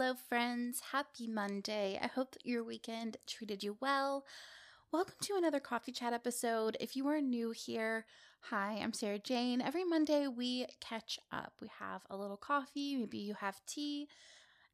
Hello, friends. Happy Monday. I hope your weekend treated you well. Welcome to another coffee chat episode. If you are new here, hi, I'm Sara Jane. Every Monday we catch up. We have a little coffee, maybe you have tea,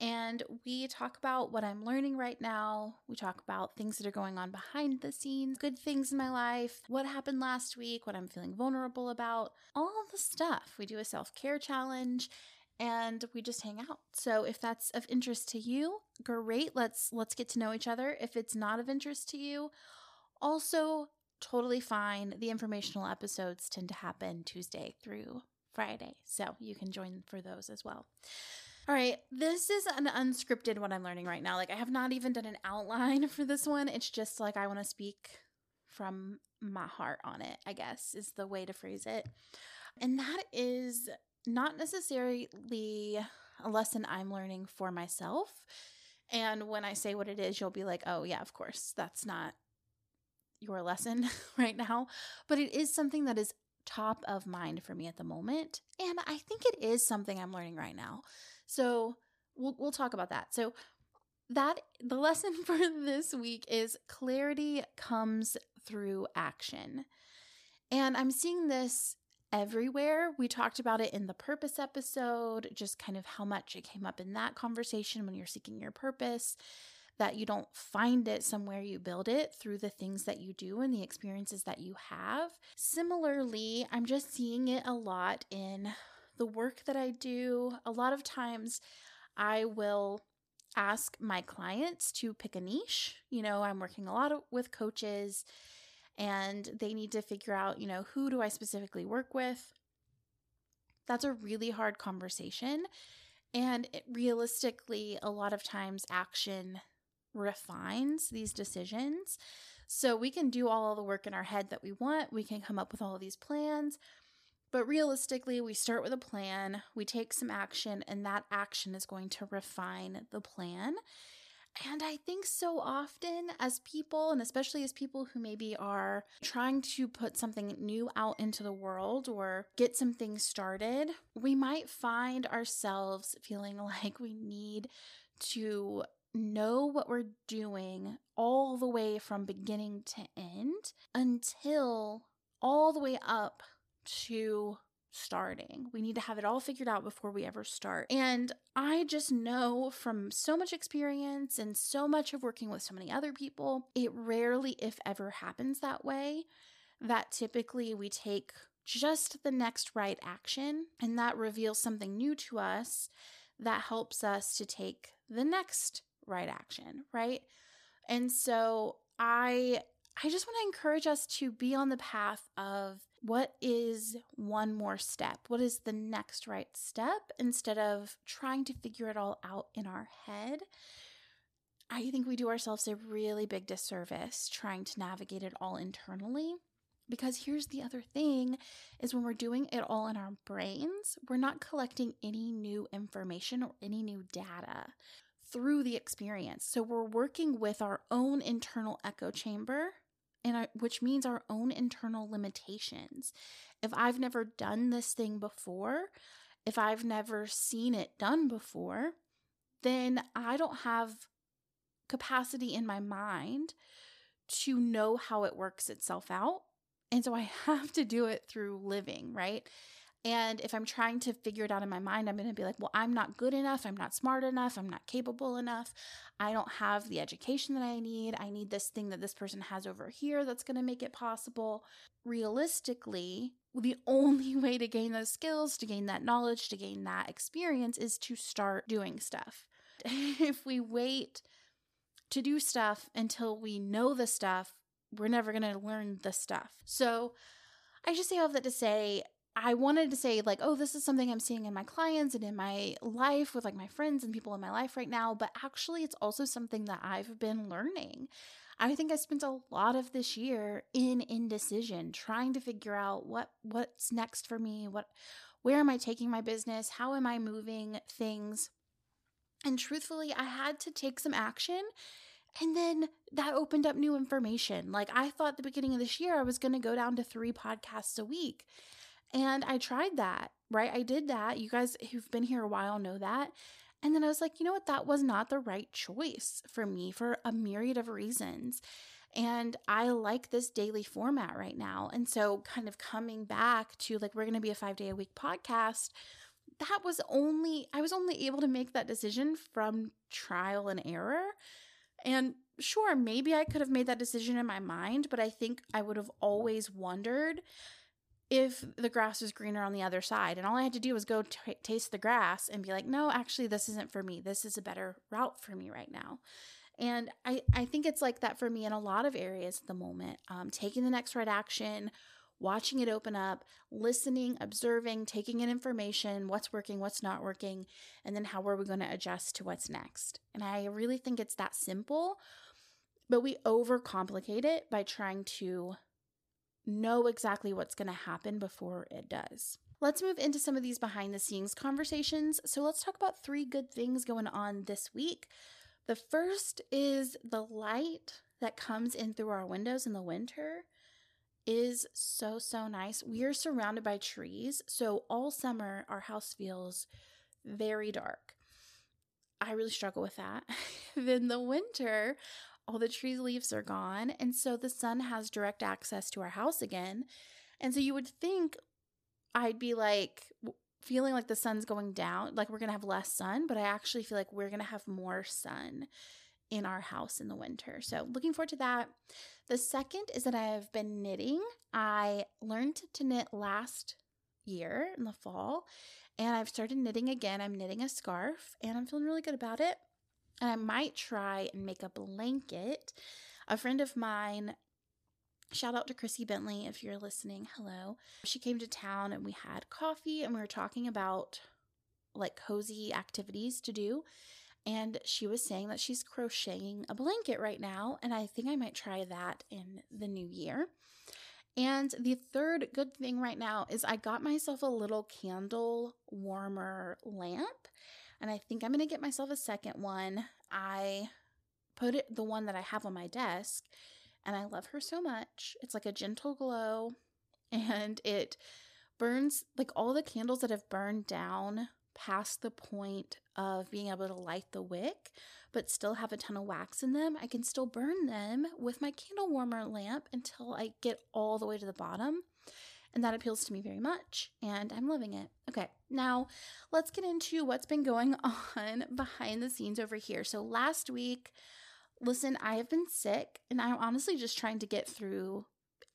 and we talk about what I'm learning right now. We talk about things that are going on behind the scenes, good things in my life, what happened last week, what I'm feeling vulnerable about, all the stuff. We do a self care challenge and we just hang out. So if that's of interest to you, great. Let's let's get to know each other. If it's not of interest to you, also totally fine. The informational episodes tend to happen Tuesday through Friday. So you can join for those as well. All right, this is an unscripted what I'm learning right now. Like I have not even done an outline for this one. It's just like I want to speak from my heart on it, I guess is the way to phrase it. And that is not necessarily a lesson I'm learning for myself. And when I say what it is, you'll be like, oh, yeah, of course, that's not your lesson right now. But it is something that is top of mind for me at the moment. And I think it is something I'm learning right now. So we'll, we'll talk about that. So, that the lesson for this week is clarity comes through action. And I'm seeing this everywhere. We talked about it in the purpose episode, just kind of how much it came up in that conversation when you're seeking your purpose, that you don't find it somewhere, you build it through the things that you do and the experiences that you have. Similarly, I'm just seeing it a lot in the work that I do. A lot of times I will ask my clients to pick a niche. You know, I'm working a lot with coaches and they need to figure out, you know, who do I specifically work with? That's a really hard conversation. And it, realistically, a lot of times action refines these decisions. So we can do all the work in our head that we want, we can come up with all these plans. But realistically, we start with a plan, we take some action, and that action is going to refine the plan. And I think so often, as people, and especially as people who maybe are trying to put something new out into the world or get some things started, we might find ourselves feeling like we need to know what we're doing all the way from beginning to end until all the way up to starting. We need to have it all figured out before we ever start. And I just know from so much experience and so much of working with so many other people, it rarely, if ever, happens that way. That typically we take just the next right action, and that reveals something new to us that helps us to take the next right action, right? And so I I just want to encourage us to be on the path of what is one more step? What is the next right step instead of trying to figure it all out in our head? I think we do ourselves a really big disservice trying to navigate it all internally. Because here's the other thing is when we're doing it all in our brains, we're not collecting any new information or any new data through the experience. So we're working with our own internal echo chamber and which means our own internal limitations. If I've never done this thing before, if I've never seen it done before, then I don't have capacity in my mind to know how it works itself out. And so I have to do it through living, right? And if I'm trying to figure it out in my mind, I'm going to be like, well, I'm not good enough. I'm not smart enough. I'm not capable enough. I don't have the education that I need. I need this thing that this person has over here that's going to make it possible. Realistically, the only way to gain those skills, to gain that knowledge, to gain that experience is to start doing stuff. if we wait to do stuff until we know the stuff, we're never going to learn the stuff. So, I just say all of that to say I wanted to say, like, oh, this is something I'm seeing in my clients and in my life with like my friends and people in my life right now. But actually, it's also something that I've been learning. I think I spent a lot of this year in indecision, trying to figure out what what's next for me, what where am I taking my business, how am I moving things. And truthfully, I had to take some action and then that opened up new information. Like I thought the beginning of this year I was going to go down to 3 podcasts a week. And I tried that, right? I did that. You guys who've been here a while know that. And then I was like, you know what? That was not the right choice for me for a myriad of reasons. And I like this daily format right now. And so, kind of coming back to like, we're going to be a five day a week podcast, that was only, I was only able to make that decision from trial and error. And sure, maybe I could have made that decision in my mind, but I think I would have always wondered if the grass was greener on the other side. And all I had to do was go t- taste the grass and be like, no, actually, this isn't for me. This is a better route for me right now. And I, I think it's like that for me in a lot of areas at the moment. Um, taking the next right action, watching it open up, listening, observing, taking in information, what's working, what's not working, and then how are we going to adjust to what's next. And I really think it's that simple, but we overcomplicate it by trying to know exactly what's going to happen before it does. Let's move into some of these behind the scenes conversations. So, let's talk about three good things going on this week. The first is the light that comes in through our windows in the winter is so, so nice. We are surrounded by trees. So, all summer, our house feels very dark. I really struggle with that. then the winter, all the trees leaves are gone and so the sun has direct access to our house again. And so you would think i'd be like feeling like the sun's going down like we're gonna have less sun but i actually feel like we're gonna have more sun in our house in the winter. So looking forward to that. The second is that i have been knitting. I learned to knit last year in the fall and i've started knitting again. I'm knitting a scarf and i'm feeling really good about it and I might try and make a blanket. A friend of mine, shout out to Chrissy Bentley if you're listening. Hello. She came to town and we had coffee and we were talking about like cozy activities to do. And she was saying that she's crocheting a blanket right now. And I think I might try that in the new year. And the third good thing right now is I got myself a little candle warmer lamp and I think I'm going to get myself a second one. I put it the one that I have on my desk and I love her so much. It's like a gentle glow and it burns like all the candles that have burned down past the point of being able to light the wick but still have a ton of wax in them. I can still burn them with my candle warmer lamp until I get all the way to the bottom. And that appeals to me very much, and I'm loving it. Okay, now let's get into what's been going on behind the scenes over here. So, last week, listen, I have been sick, and I'm honestly just trying to get through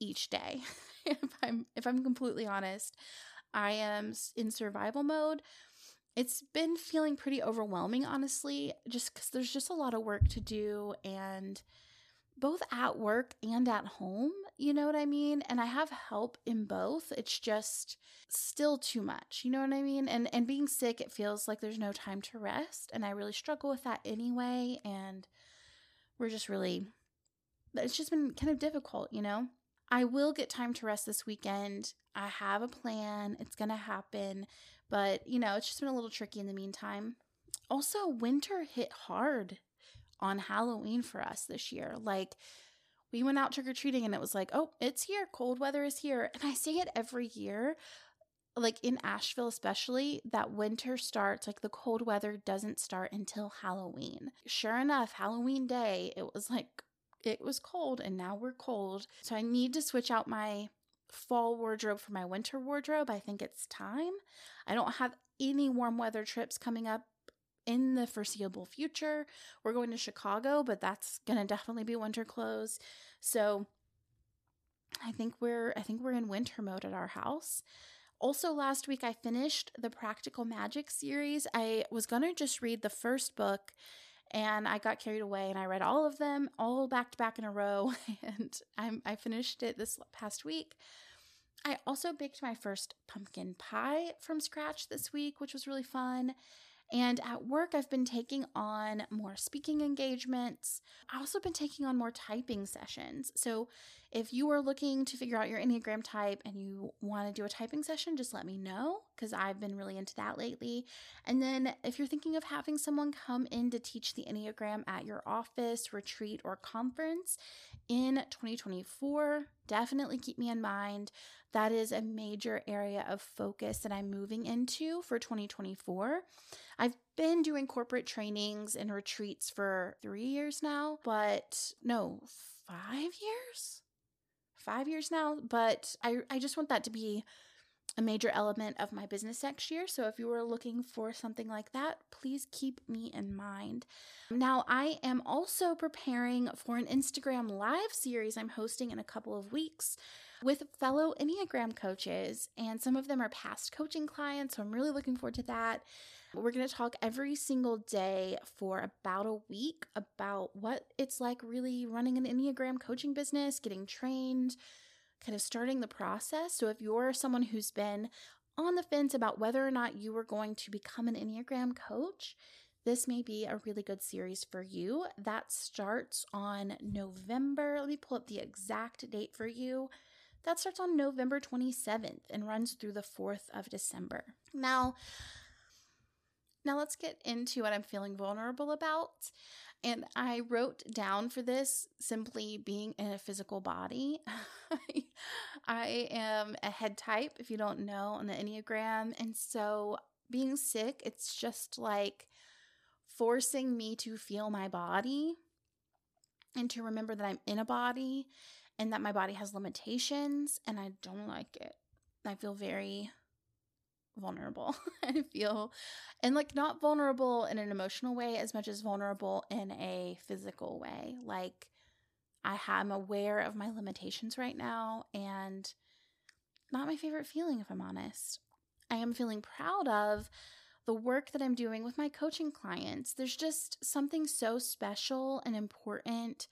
each day. if I'm if I'm completely honest, I am in survival mode. It's been feeling pretty overwhelming, honestly, just because there's just a lot of work to do and both at work and at home. You know what I mean? And I have help in both. It's just still too much. You know what I mean? And and being sick, it feels like there's no time to rest, and I really struggle with that anyway, and we're just really it's just been kind of difficult, you know? I will get time to rest this weekend. I have a plan. It's going to happen, but you know, it's just been a little tricky in the meantime. Also, winter hit hard on Halloween for us this year. Like we went out trick or treating and it was like, oh, it's here. Cold weather is here. And I say it every year, like in Asheville, especially, that winter starts, like the cold weather doesn't start until Halloween. Sure enough, Halloween day, it was like, it was cold and now we're cold. So I need to switch out my fall wardrobe for my winter wardrobe. I think it's time. I don't have any warm weather trips coming up in the foreseeable future. We're going to Chicago, but that's going to definitely be winter clothes. So I think we're I think we're in winter mode at our house. Also last week I finished the Practical Magic series. I was going to just read the first book and I got carried away and I read all of them all back to back in a row and I'm I finished it this past week. I also baked my first pumpkin pie from scratch this week, which was really fun. And at work, I've been taking on more speaking engagements. I've also been taking on more typing sessions. So if you are looking to figure out your Enneagram type and you want to do a typing session, just let me know because I've been really into that lately. And then if you're thinking of having someone come in to teach the Enneagram at your office, retreat, or conference in 2024, definitely keep me in mind. That is a major area of focus that I'm moving into for 2024. I've been doing corporate trainings and retreats for three years now, but no, five years? Five years now, but I, I just want that to be a major element of my business next year. So if you are looking for something like that, please keep me in mind. Now, I am also preparing for an Instagram live series I'm hosting in a couple of weeks with fellow Enneagram coaches, and some of them are past coaching clients. So I'm really looking forward to that. We're going to talk every single day for about a week about what it's like really running an Enneagram coaching business, getting trained kind of starting the process. So if you're someone who's been on the fence about whether or not you are going to become an Enneagram coach, this may be a really good series for you. That starts on November. Let me pull up the exact date for you. That starts on November 27th and runs through the 4th of December. Now, now let's get into what I'm feeling vulnerable about. And I wrote down for this simply being in a physical body. I am a head type, if you don't know, on the Enneagram. And so being sick, it's just like forcing me to feel my body and to remember that I'm in a body and that my body has limitations and I don't like it. I feel very vulnerable. I feel, and like not vulnerable in an emotional way as much as vulnerable in a physical way. Like I am aware of my limitations right now and not my favorite feeling, if I'm honest. I am feeling proud of the work that I'm doing with my coaching clients. There's just something so special and important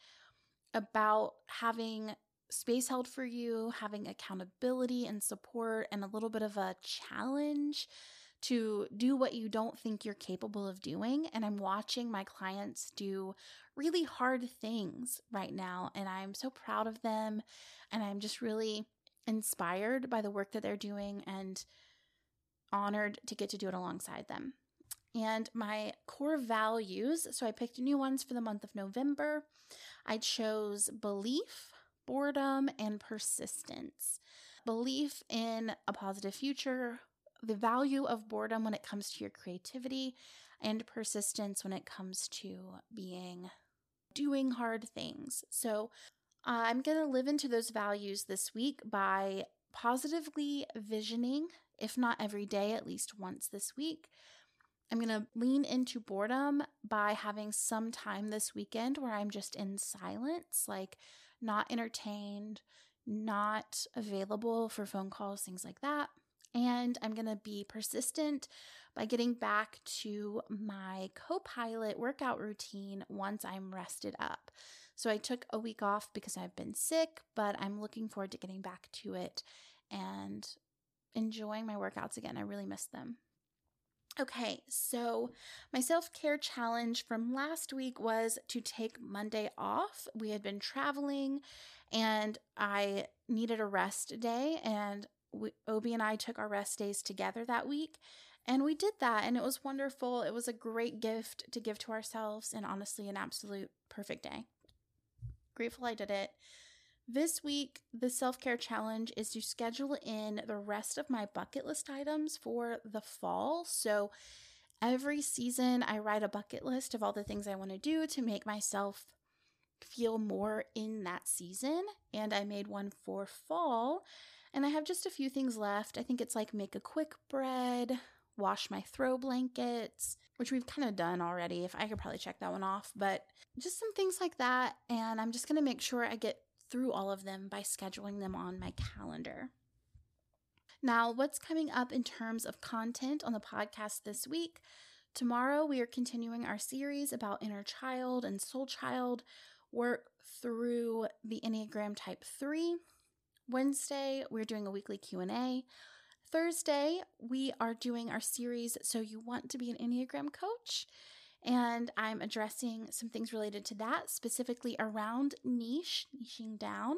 about having space held for you, having accountability and support, and a little bit of a challenge to do what you don't think you're capable of doing. And I'm watching my clients do really hard things right now. And I'm so proud of them. And I'm just really inspired by the work that they're doing and honored to get to do it alongside them. And my core values so I picked new ones for the month of November. I chose belief, boredom, and persistence. Belief in a positive future, the value of boredom when it comes to your creativity, and persistence when it comes to being doing hard things. So, I'm going to live into those values this week by positively visioning, if not every day, at least once this week. I'm going to lean into boredom by having some time this weekend where I'm just in silence, like not entertained, not available for phone calls, things like that. And I'm going to be persistent by getting back to my co pilot workout routine once I'm rested up. So I took a week off because I've been sick, but I'm looking forward to getting back to it and enjoying my workouts again. I really miss them. Okay, so my self care challenge from last week was to take Monday off. We had been traveling and I needed a rest day, and we, Obi and I took our rest days together that week. And we did that, and it was wonderful. It was a great gift to give to ourselves, and honestly, an absolute perfect day. Grateful I did it. This week, the self care challenge is to schedule in the rest of my bucket list items for the fall. So every season, I write a bucket list of all the things I want to do to make myself feel more in that season. And I made one for fall. And I have just a few things left. I think it's like make a quick bread, wash my throw blankets, which we've kind of done already. If I could probably check that one off, but just some things like that. And I'm just going to make sure I get through all of them by scheduling them on my calendar. Now, what's coming up in terms of content on the podcast this week? Tomorrow, we are continuing our series about inner child and soul child work through the Enneagram Type 3. Wednesday, we're doing a weekly Q&A. Thursday, we are doing our series So You Want to Be an Enneagram Coach. And I'm addressing some things related to that, specifically around niche, niching down.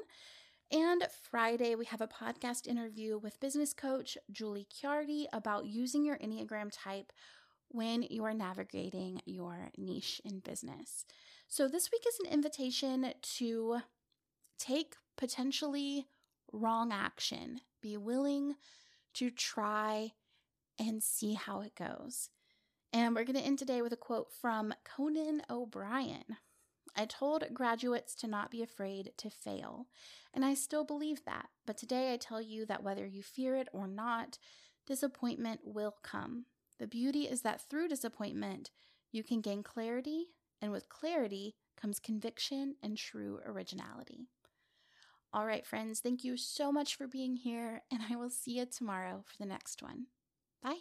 And Friday, we have a podcast interview with business coach Julie Chiardi about using your Enneagram type when you are navigating your niche in business. So, this week is an invitation to take potentially wrong action, be willing to try and see how it goes. And we're going to end today with a quote from Conan O'Brien. I told graduates to not be afraid to fail, and I still believe that. But today I tell you that whether you fear it or not, disappointment will come. The beauty is that through disappointment, you can gain clarity, and with clarity comes conviction and true originality. All right, friends, thank you so much for being here, and I will see you tomorrow for the next one. Bye.